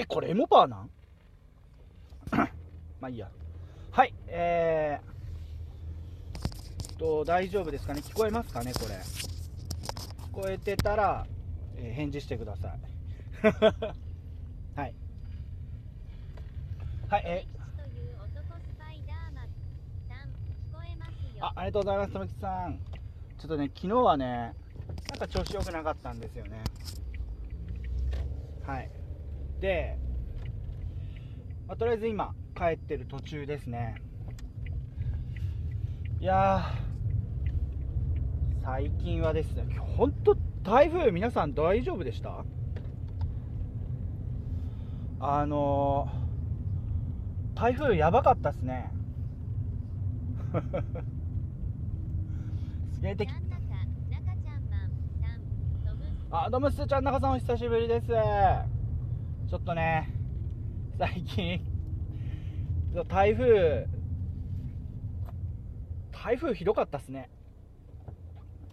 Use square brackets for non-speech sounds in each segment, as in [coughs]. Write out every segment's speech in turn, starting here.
えこれエモパーなん？[coughs] まあいいや。はいえー、と大丈夫ですかね？聞こえますかね？これ。聞こえてたら、えー返事してください。[laughs] はい。はいえあありがとうございます、とめきさん。ちょっとね、昨日はね、なんか調子良くなかったんですよね。はい。で、まあとりあえず今、帰ってる途中ですね。いやー、最近はですね、本当台風、皆さん大丈夫でした？あのー、台風やばかったっすね。[laughs] すげえ敵なんだか中ちゃんマンさんトムあドムスちゃん中さんお久しぶりですちょっとね最近台風台風ひどかったっすね。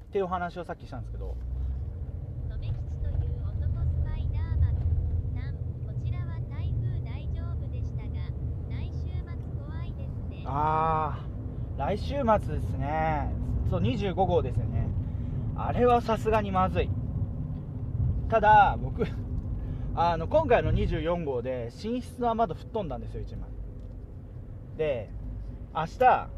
っていうお話をさっきしたんですけど。とめきちという男スパイダーマン。さんこちらは台風大丈夫でしたが来週末怖いですね。ああ来週末ですね。そう25号ですよね。あれはさすがにまずい。ただ僕あの今回の24号で寝室の雨戸吹っ飛んだんですよ1枚。で明日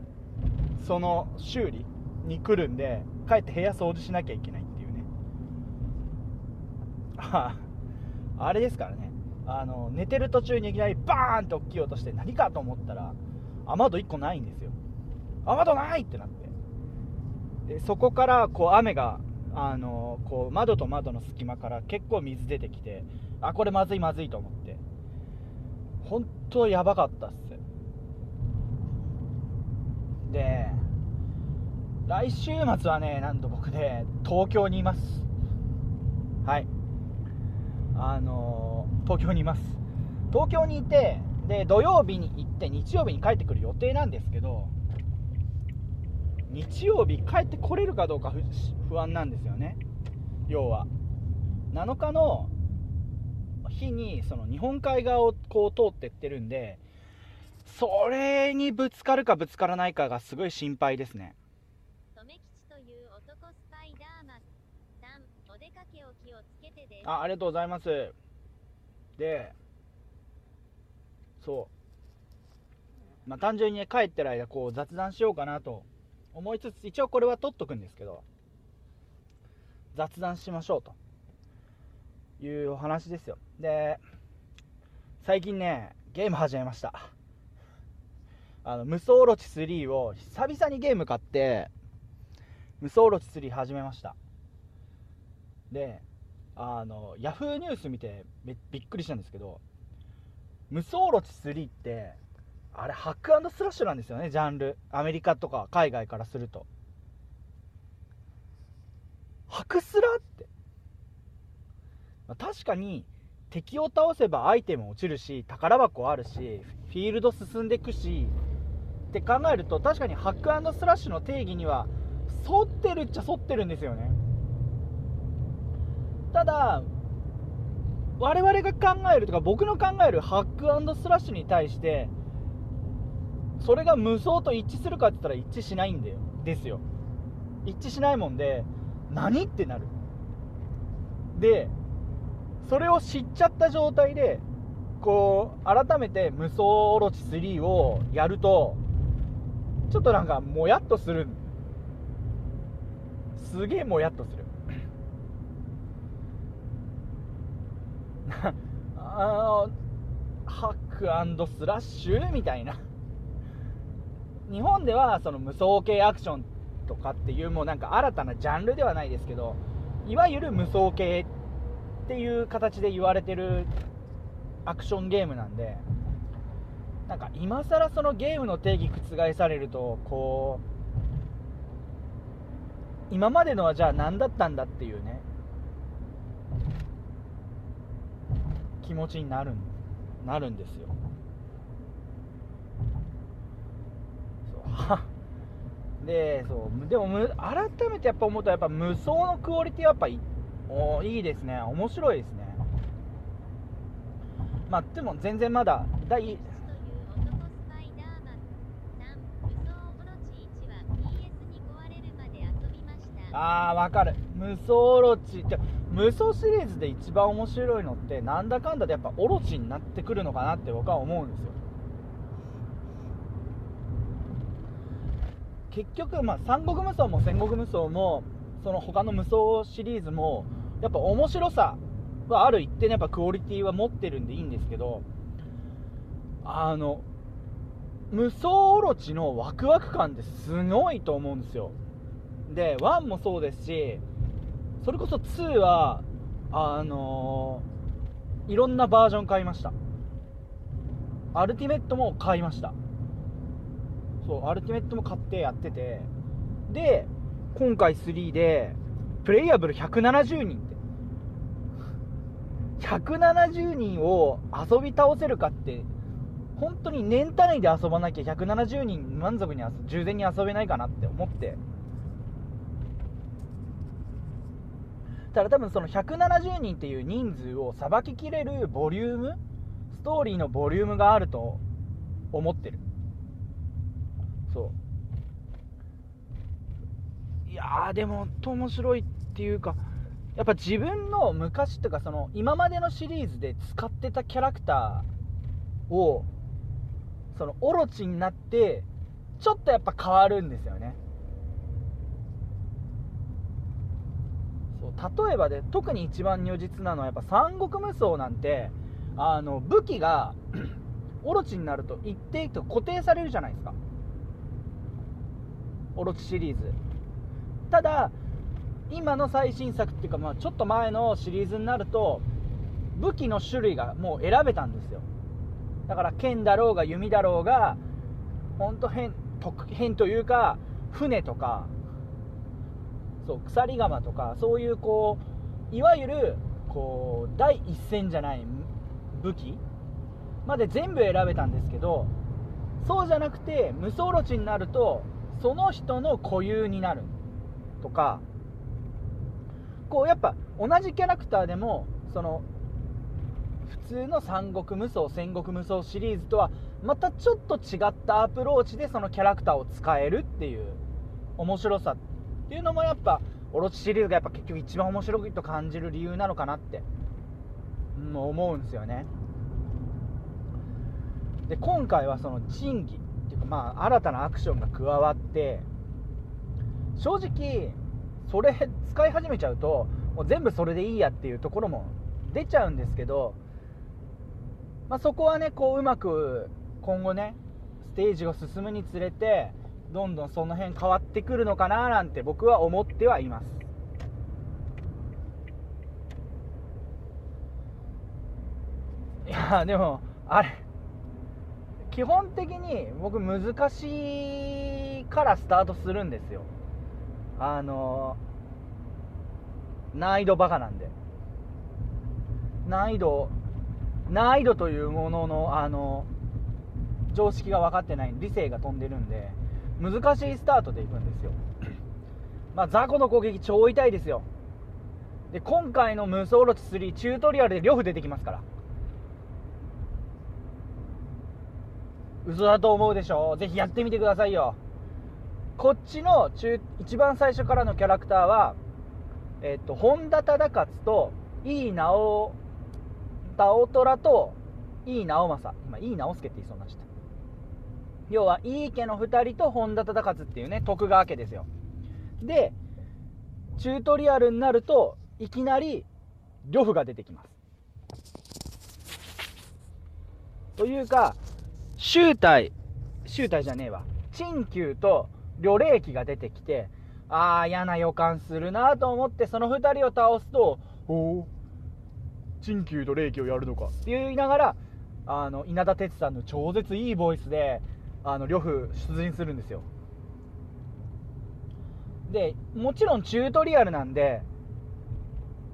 その修理に来るんで帰って部屋掃除しなきゃいけないっていうね。あ [laughs] あれですからね。あの寝てる途中にいきなりバーンと大きい音して何かと思ったら雨戸1個ないんですよ。雨戸ないってなって。でそこからこう雨があのこう窓と窓の隙間から結構水出てきてあこれまずいまずいと思って。本当やばかったっす。で来週末はねなんと僕ね東京にいます。はい。あの東京にいます。東京にいてで土曜日に行って日曜日に帰ってくる予定なんですけど日曜日帰ってこれるかどうか不不安なんですよね。要は。7日の日にその日本海側をこう通ってってるんでそれにぶつかるかぶつからないかがすごい心配ですね。とめきちという男スパイダーマンさんお出かけを気をつけてです。あありがとうございます。でそう。まあ単純にね帰ってる間こう雑談しようかなと思いつつ一応これは取っとくんですけど雑談しましょうというお話ですよ。で最近ねゲーム始めました。あの無双オロチ3を久々にゲーム買って無双オロチ3始めました。であのヤフーニュース見てびっくりしたんですけど無双オロチ3ってあれハックスラッシュなんですよねジャンル。アメリカとか海外からすると。ハクスラって、まあ確かに敵を倒せばアイテム落ちるし宝箱あるしフィールド進んでいくしって考えると確かにハックスラッシュの定義には沿ってるっちゃ沿ってるんですよね。ただ我々が考えるとか僕の考えるハックスラッシュに対してそれが無双と一致するかって言ったら一致しないんだよ。ですよ。一致しないもんで何ってなる。でそれを知っちゃった状態でこう改めて無双オロチ3をやるとちょっとなんかもやっとする。すげえもやっとする。[laughs] あのハックスラッシュ？みたいな。日本ではその無双系アクションとかっていうもうなんか新たなジャンルではないですけどいわゆる無双系っていう形で言われてるアクションゲームなんでなんか今更そのゲームの定義覆されるとこう今までのはじゃあ何だったんだっていうね気持ちになるなるんですよそうは [laughs] でそうでもむ改めてやっぱ思うとやっぱ無双のクオリティはやっぱいおいいですね。面白いですね。まあでも全然まだ第という男スパイダーマン3武装オロチ1は PS に壊れるまで遊びましたあーわかる。無双オロチって無双シリーズで一番面白いのってなんだかんだでやっぱオロチになってくるのかなって僕は思うんですよ結局まあ三国無双も戦国無双もその他の無双シリーズもやっぱ面白さはある一定のやっぱクオリティは持ってるんでいいんですけどあの無双オロチのワクワク感ってすごいと思うんですよ。で1もそうですしそれこそ2はあのいろんなバージョン買いました。アルティメットも買いました。そうアルティメットも買ってやってて。で今回3でプレイヤブル170人って。170人を遊び倒せるかって本当に年単位で遊ばなきゃ170人満足に遊従前に遊べないかなって思って。ただ多分その170人っていう人数をさばききれるボリュームストーリーのボリュームがあると思ってる。そう。いやでも本当面白いっていうかやっぱ自分の昔っていうかその今までのシリーズで使ってたキャラクターをそのオロチになってちょっとやっぱ変わるんですよね。そう例えばで特に一番如実なのはやっぱ三国無双なんてあの武器が [clears throat] オロチになると一定と固定されるじゃないですか。オロチシリーズ。ただ今の最新作っていうか、まあ、ちょっと前のシリーズになると武器の種類がもう選べたんですよ。だから剣だろうが弓だろうが本当変特変というか船とかそう鎖鎌とかそういうこういわゆるこう第一線じゃない武器まで全部選べたんですけどそうじゃなくて無双ロチになるとその人の固有になるとかこうやっぱ同じキャラクターでもその普通の三国無双戦国無双シリーズとはまたちょっと違ったアプローチでそのキャラクターを使えるっていう面白さっていうのもやっぱオロチシリーズがやっぱ結局一番面白いと感じる理由なのかなってうん思うんですよね。で今回はその珍奇ってかまあ新たなアクションが加わって正直それ使い始めちゃうともう全部それでいいやっていうところも出ちゃうんですけど、まあ、そこはねこううまく今後ねステージが進むにつれてどんどんその辺変わってくるのかななんて僕は思ってはいます。いやでもあれ基本的に僕難しいからスタートするんですよ。あの難易度バカなんで。難易度難易度というもののあの常識が分かってない理性が飛んでるんで難しいスタートでいくんですよ。[coughs] まあ雑魚の攻撃超痛いですよ。で今回の無双ロチ3チュートリアルで呂布出てきますから嘘だと思うでしょ？ぜひやってみてくださいよ。こっちの中一番最初からのキャラクターはえっと本田忠勝と井伊直直虎と井伊直政。今井伊直輔って言いそうになっちゃった。要は井伊家の2人と本田忠勝っていうね徳川家ですよ。でチュートリアルになるといきなり呂布が出てきます。というか周体周体じゃねえわ。陳旧と呂霊気が出てきてああ嫌な予感するなと思ってその2人を倒すとおお陳旧と霊気をやるのか。って言いながらあの稲田哲さんの超絶いいボイスであの呂布出陣するんですよ。でもちろんチュートリアルなんで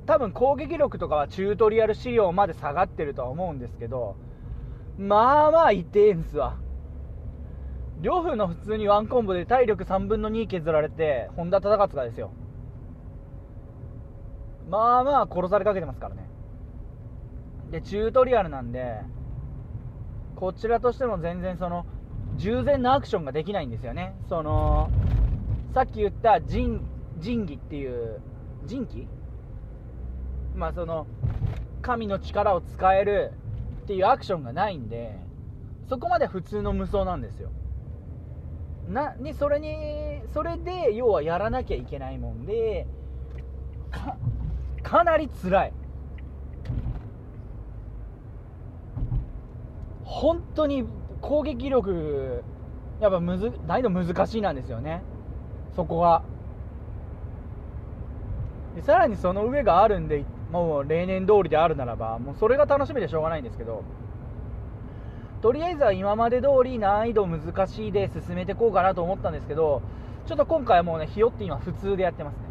多分攻撃力とかはチュートリアル仕様まで下がってるとは思うんですけどまあまあ痛えんすわ。両夫の普通にワンコンボで体力3分の2削られて本田忠勝がですよ。まあまあ殺されかけてますからね。でチュートリアルなんでこちらとしても全然その従前のアクションができないんですよね。そのさっき言った神神器っていう神器まあその神の力を使えるっていうアクションがないんでそこまで普通の無双なんですよ。なにそれにそれで要はやらなきゃいけないもんでかかなり辛い。本当に攻撃力やっぱむず難易度難しいなんですよね。そこがでさらにその上があるんでもう例年通りであるならばもうそれが楽しみでしょうがないんですけどとりあえずは今まで通り難易度難しいで進めていこうかなと思ったんですけどちょっと今回はもうねひよって今普通でやってますね。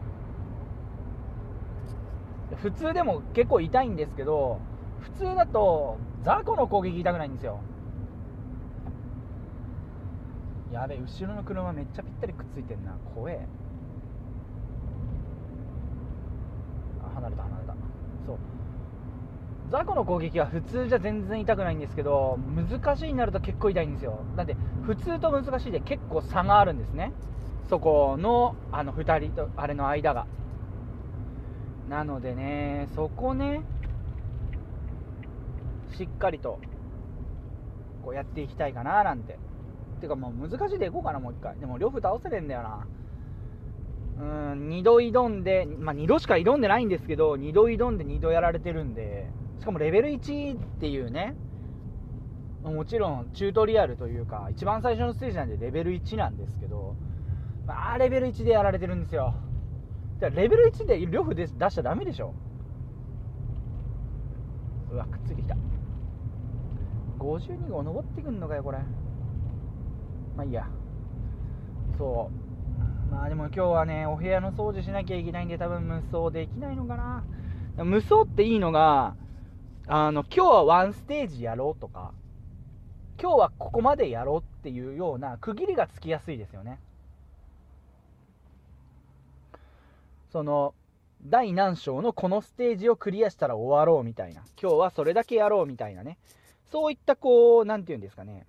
普通でも結構痛いんですけど普通だと雑魚の攻撃痛くないんですよ。やべ後ろの車めっちゃぴったりくっついてんな。怖えあ離れた離れたそう雑魚の攻撃は普通じゃ全然痛くないんですけど難しいになると結構痛いんですよ。だって普通と難しいで結構差があるんですね。そこのあの2人とあれの間が。なのでねそこねしっかりとこうやっていきたいかななんて。てかもう難しいでいこうかなもう一回。でも両夫倒せねえんだよな。うん2度挑んで、まあ、2度しか挑んでないんですけど2度挑んで2度やられてるんで。しかもレベル1っていうねもちろんチュートリアルというか一番最初のステージなんでレベル1なんですけどまあレベル1でやられてるんですよ。レベル1で両夫出しちゃダメでしょ。うわくっついてきた。52号登ってくんのかよこれ。まあいいや。そう。まあでも今日はねお部屋の掃除しなきゃいけないんで多分無双できないのかな。無双っていいのがあの今日はワンステージやろうとか今日はここまでやろうっていうような区切りがつきやすいですよね。その第何章のこのステージをクリアしたら終わろうみたいな。今日はそれだけやろうみたいなね。そういったこう何て言うんですかね。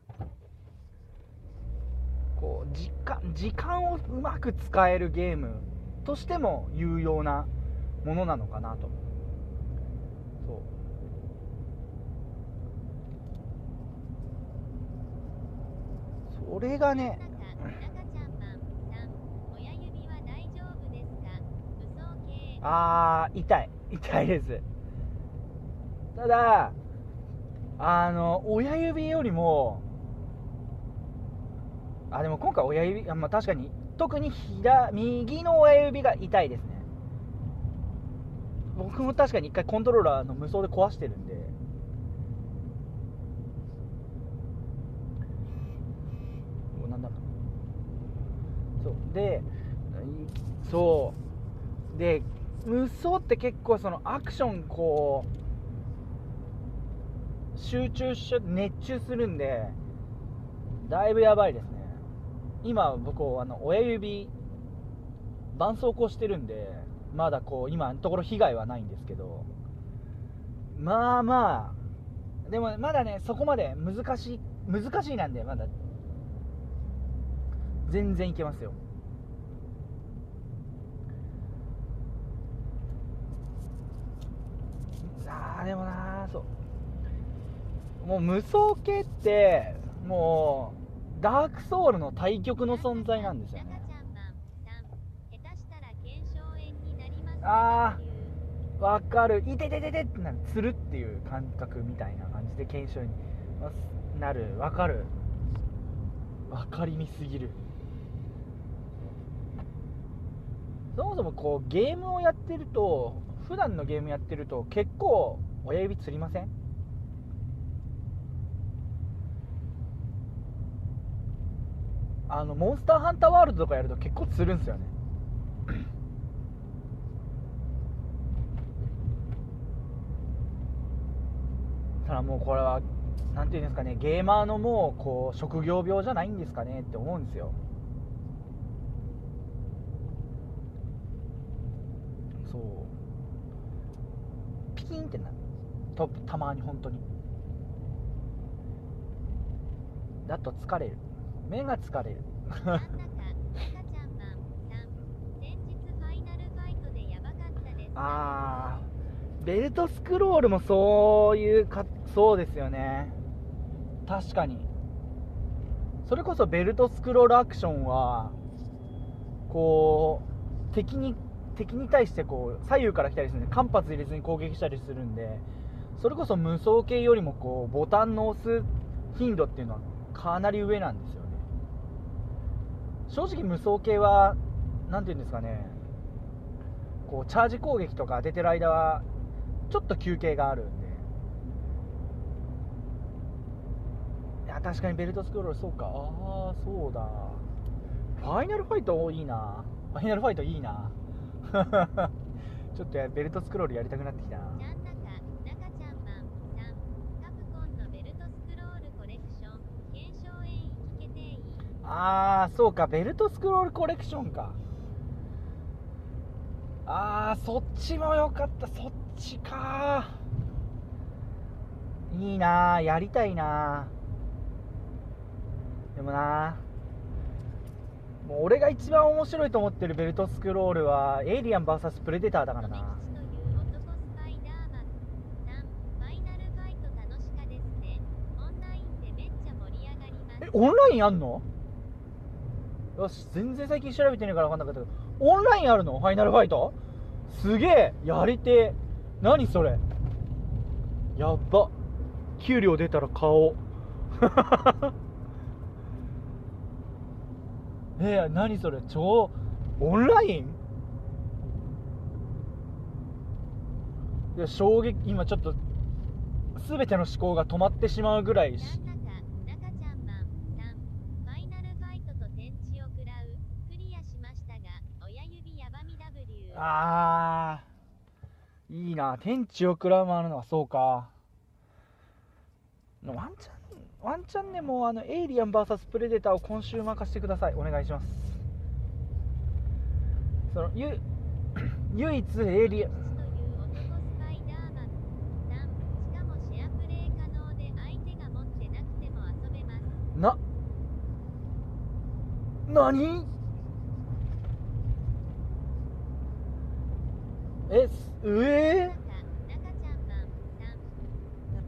こう時間時間をうまく使えるゲームとしても有用なものなのかなと。そうそれがねあー痛い。痛いです。ただあの親指よりもあでも今回親指あ、まあ、確かに特に左右の親指が痛いですね。僕も確かに一回コントローラーの無双で壊してるんでおなんだそうでそう。で無双って結構そのアクションこう集中し熱中するんでだいぶやばいですね。今僕あの親指絆創膏してるんでまだこう今のところ被害はないんですけどまあまあでもまだねそこまで難しい難しいなんでまだ全然いけますよあーでもなそう。もう無双系ってもうダークソウルの対極の存在なんですよね。あーわかる。いててててってなる。つるっていう感覚みたいな感じで検証になる。わかる。わかりみすぎる。そもそもこうゲームをやってると普段のゲームやってると結構親指つりません？あのモンスターハンターワールドとかやると結構つるんですよね。[clears throat] ただもうこれはなんていうんですかねゲーマーのもうこう職業病じゃないんですかねって思うんですよ。そう。ピキンってなるとたまに本当に。だと疲れる。目が疲れる。あーベルトスクロールもそういうかそうですよね。確かに。それこそベルトスクロールアクションはこう敵に敵に対してこう左右から来たりするんで間髪入れずに攻撃したりするんでそれこそ無双系よりもこうボタンの押す頻度っていうのはかなり上なんですよね。正直無双系は何て言うんですかね。こうチャージ攻撃とか当ててる間はちょっと休憩があるんで。いや確かにベルトスクロールそうか。ああそうだ。ファイナルファイトいいな。ファイナルファイトいいな。[laughs] ちょっとベルトスクロールやりたくなってきたななんだか、中ちゃんマンさん。カプコンのベルトスクロールコレクション。検証演員聞けていい。あそうかベルトスクロールコレクションかあーそっちもよかったそっちかいいなやりたいなでもなもう俺が一番面白いと思ってるベルトスクロールはエイリアン VS プレデターだからな。えオンラインあんの？よし全然最近調べてねえから分かんなかったけどオンラインあるの？ファイナルファイト？すげえやりてえ。何それ？やっば。給料出たら買おう。[laughs] え何それ？超？オンライン？いや衝撃今ちょっと全ての思考が止まってしまうぐらいしなんだか、中ちゃんマンさん。ファイナルファイトと天地を食らう。クリアしましたが、親指やばみ W。あーいいな天地を食らうもあるのはそうか。ワンチャンワンチャンでもうあのエイリアン VS プレデターを今週任せてください。お願いします。そのゆ [coughs] 唯一エイリアン。な何？えすえなんか、中ちゃんマンさん。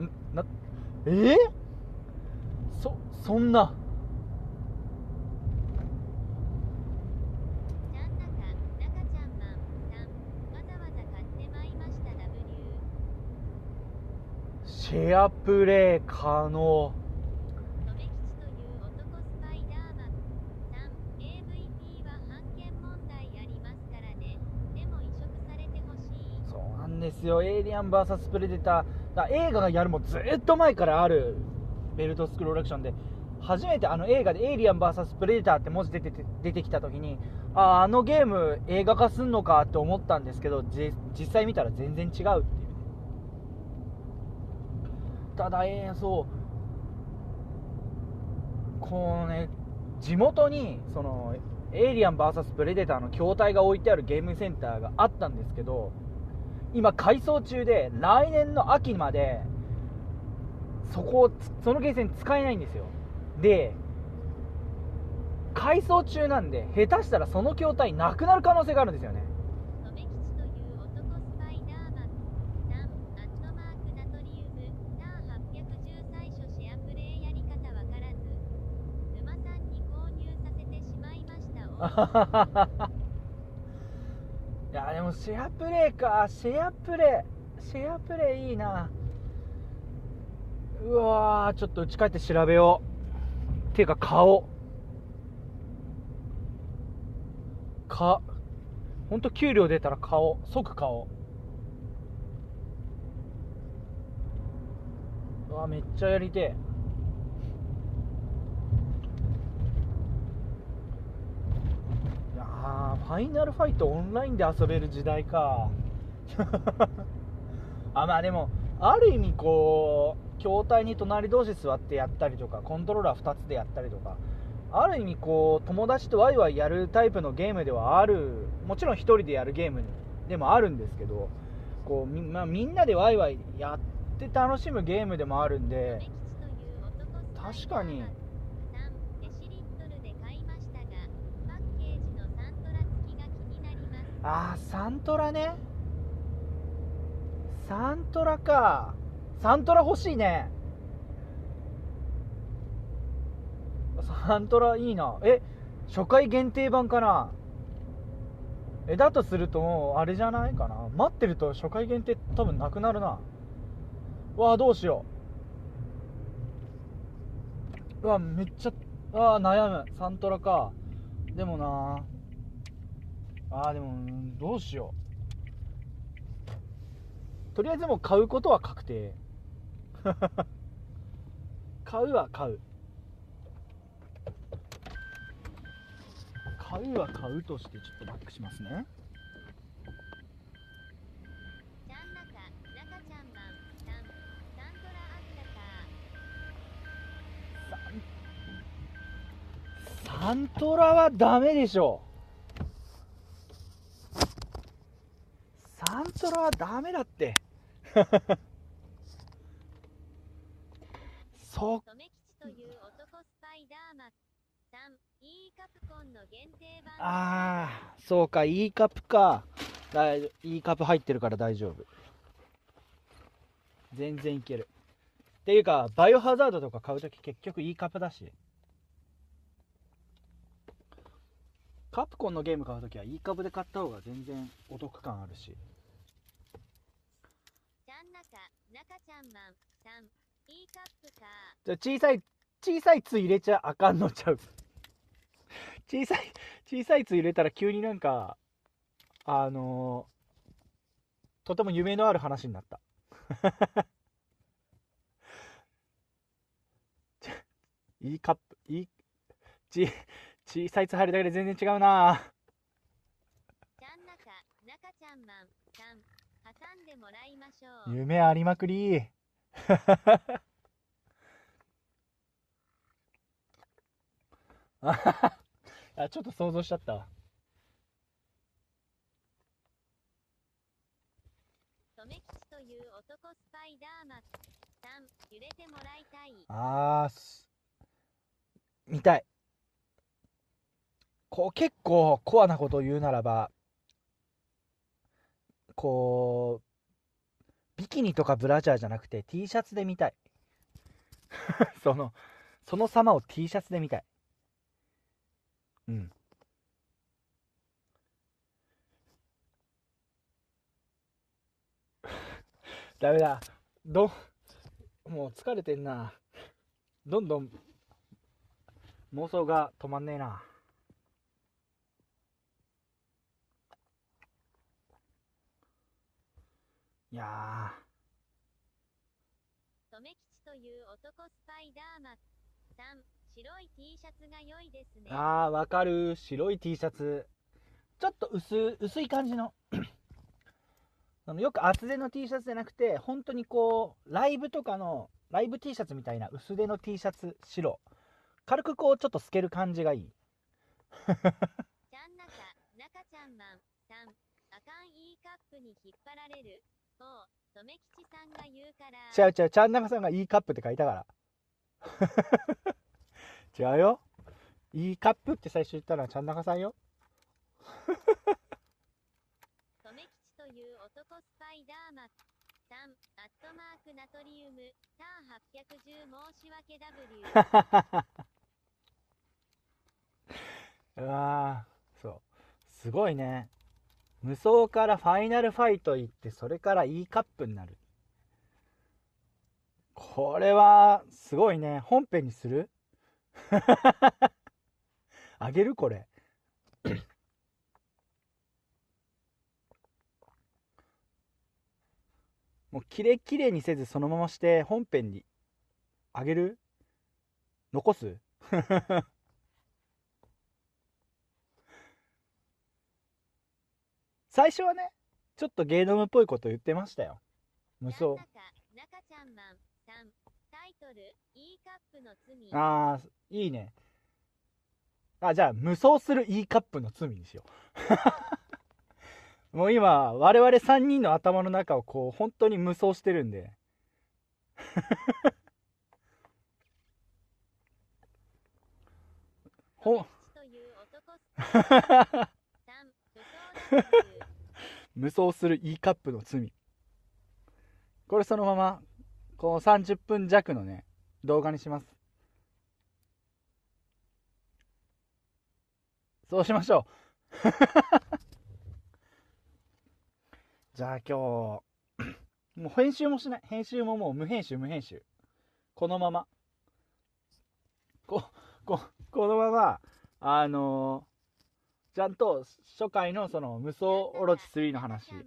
ー、なえ？ー、そそんな、シェアプレイ可能とめきちという男スパイダーマンさん。AVP は判権問題ありますからね。でも移植されてほしい。そうなんですよ。エイリアン VS プレデター映画がやるもずっと前からあるベルトスクロールアクションで初めてあの映画でエイリアン VS プレデターって文字出てて出てきた時にあーあのゲーム映画化すんのかって思ったんですけど実際見たら全然違うっていうね。ただえーそう。こうね地元にそのエイリアン VS プレデターの筐体が置いてあるゲームセンターがあったんですけど今改装中で来年の秋までそこをつそのゲーセン使えないんですよ。で改装中なんで下手したらその筐体なくなる可能性があるんですよね。とめきちといやでもシェアプレイか。シェアプレイ。シェアプレイいいな。うわちょっとうち帰って調べよう。っていうか顔かほんと給料出たら顔即顔うわめっちゃやりてえいやーファイナルファイトオンラインで遊べる時代か。[laughs] あまあでもある意味こう筐体に隣同士座ってやったりとかコントローラー2つでやったりとかある意味こう友達とワイワイやるタイプのゲームではある。もちろん1人でやるゲームでもあるんですけどこうみ,、まあ、みんなでワイワイやって楽しむゲームでもあるんで確かに。あーサントラね。サントラか。サントラ欲しいね。サントラいいな。え初回限定版かな。えだとするともうあれじゃないかな。待ってると初回限定多分なくなるな。わあどうしよう。うわめっちゃああ悩む。サントラか。でもなあーでもうんどうしよう。とりあえずもう買うことは確定。[laughs] 買うは買う。買うは買うとしてちょっとバックしますね。サントラはダメでしょサントラはダメだって。[laughs] そう男スパイダーマン。3、E カプコンの限定版。ああそうか E カップか。大丈夫 E カップ入ってるから大丈夫。全然いける。っていうかバイオハザードとか買うとき結局 E カップだし。カプコンのゲーム買うときは E カップで買った方が全然お得感あるしちゃんなか、中ちゃんマン。3、E カップか。じゃ小さい小さい「つ」入れちゃあかんのちゃう？小さい小さい「つ」入れたら急になんかあのーとても夢のある話になった。ち [laughs] いいカップいいち小さい「つ」入るだけで全然違うなちゃんなか、中ちゃんマン。3、挟んでもらいましょう。夢ありまくり [laughs] あちょっと想像しちゃったわとめきちという男スパイダーマン。3、揺れてもらいたい。あーす見たいこう結構コアなことを言うならばこうビキニとかブラジャーじゃなくて T シャツで見たい。[laughs] そのその様を T シャツで見たい。うん。[laughs] ダメだ。どもう疲れてんな。どんどん妄想が止まんねえな。いやとめきちという男スパイダーマン。3、白い T シャツが良いですねー。あーわかる白い T シャツちょっと薄薄い感じの [clears throat] あのよく厚手の T シャツじゃなくて本当にこうライブとかのライブ T シャツみたいな薄手の T シャツ白軽くこうちょっと透ける感じがいいちゃんなか、中ちゃんマン。3、あかん E カップに引っ張られる。4、とめきちさんが言うから。違うちゃんなかさんがいいカップって書いたから。[laughs] 違うよ。いいカップって最初言ったのはちゃんなかさんよ。とめきちという男スパイダーマン。3、アットマークナトリウム、ター810申し訳 W。[laughs] うわーそう。すごいね。無双からファイナルファイト行って、それからいいカップになる。これは、すごいね。本編にする？[laughs] あげる？これ。[coughs] もうキレキレにせずそのままして本編にあげる？残す？[laughs] 最初はねちょっとゲーノムっぽいこと言ってましたよ無双ちゃんなか、中ちゃんマン。3、タイトル、E カップの罪。ああいいねあじゃあ無双する E カップの罪にしよ [laughs] もう今、我々3人の頭の中をこう、本当に無双してるんで。[laughs] ほん、無双する E カップの罪。これそのまま、この30分弱のね、動画にします。そうしましょう。[laughs] じゃあ今日、[coughs] もう編集もしない。編集ももう無編集無編集。このまま。こ、こ、このまま、あのーちゃんと初回のその無双オロチ3の話。[laughs]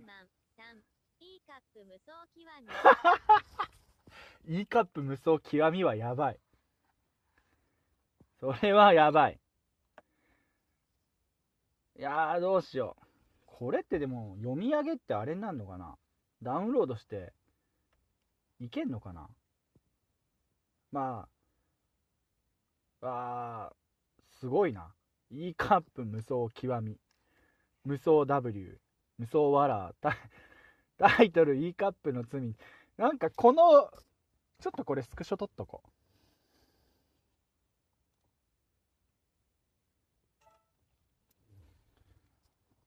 E カップ無双極みはやばい。それはやばい。いや、どうしよう。これってでも、読み上げってあれになるのかな？ダウンロードして、いけんのかな？まあ、あ、すごいな。E カップ無双極み。無双 W。無双ワラー。[laughs] タイトル E カップの罪。なんかこの、ちょっとこれスクショ撮っとこう。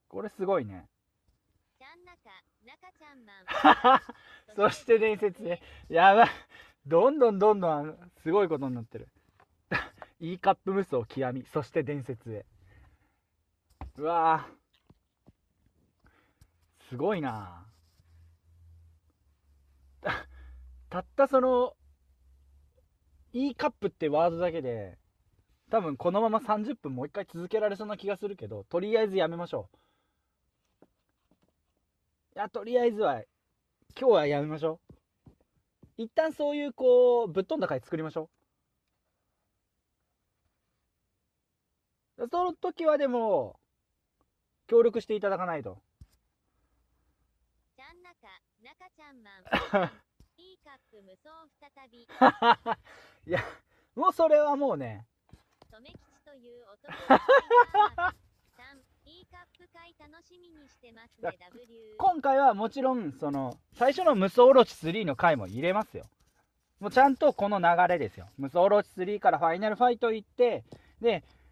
これすごいね。ちゃん中中ちゃんマンそして伝説へ。やばい。どんどんどんどんすごいことになってる。E カップ無双極み。そして伝説へ。うわ。すごいなた [laughs] たったその、E カップってワードだけで、多分このまま30分もう一回続けられそうな気がするけど、とりあえずやめましょう。いや、とりあえずは、今日はやめましょう。一旦そういうこう、ぶっ飛んだ回作りましょう。その時はでも、協力していただかないと。ちゃん中中ちゃんマン [laughs] E カップ無双再び [laughs] いや、もうそれはもうね、という男スパイダーマン3 E カップ会楽しみにしてますね W 今回はもちろん、その、最初の無双オロチ3の回も入れますよ。もうちゃんとこの流れですよ。無双オロチ3からファイナルファイト行って、で、僕、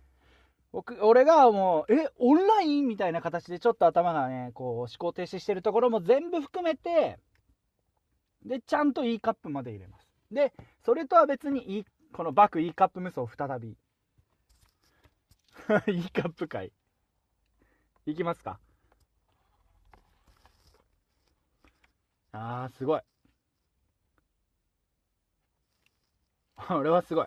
俺がもう、え、オンラインみたいな形でちょっと頭がね、こう、思考停止してるところも全部含めて、で、ちゃんと E カップまで入れます。で、それとは別に E、このバク E カップ無双再び。[laughs] E カップ回。いきますか。あー、すごい。[laughs] 俺はすごい。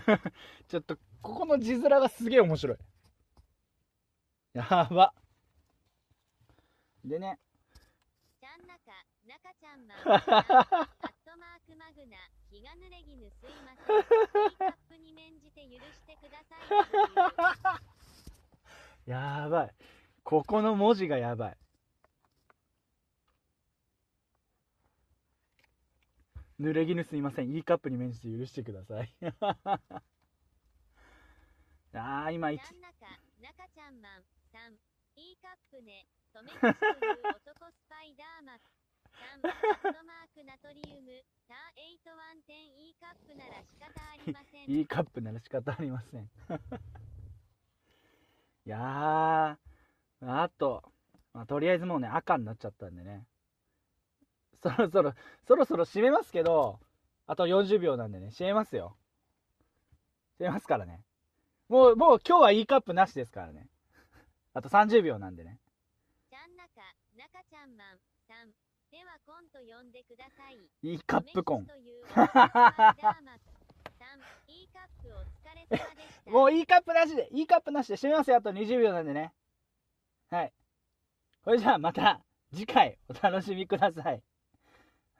[laughs] ちょっと、ここの字面がすげえ面白い。やば。でね、ちゃん中中ちゃんマン3アットマークマグナ気が濡れぎぬすいません E カップに免じて許してください W [laughs] やばい。ここの文字がやばい。濡れ衣すいません。E カップに免じて許してください。[laughs] あー、今一中中ちゃんマン3 E カップねとめきちという男スパイダーマン3アットマークナトリウムター8110 E カップなら仕方ありません E カップなら仕方ありません。いやー、あと、まあ、とりあえずもうね、赤になっちゃったんでね。そろそろ、そろそろ締めますけど、あと40秒なんでね、締めますよ。締めますからね。もう、もう今日は E カップなしですからね。[laughs] あと30秒なんでね。ちゃん中中ちゃんマン3ではコント呼んでください E カップコン。とめきちという男スパイダーマン3 E カップお疲れ様でしたもう E カップなしで、E カップなしで締めますよ。あと20秒なんでね。はい。それじゃあまた次回お楽しみください。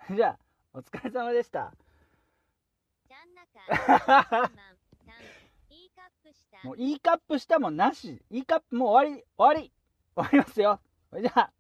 [laughs] じゃあ、お疲れ様でした。ちゃん中中ちゃんマン3 E カップした [laughs] もう E カップしたもんなし。E カップもう終わり、終わり終わりますよ。それじゃあ、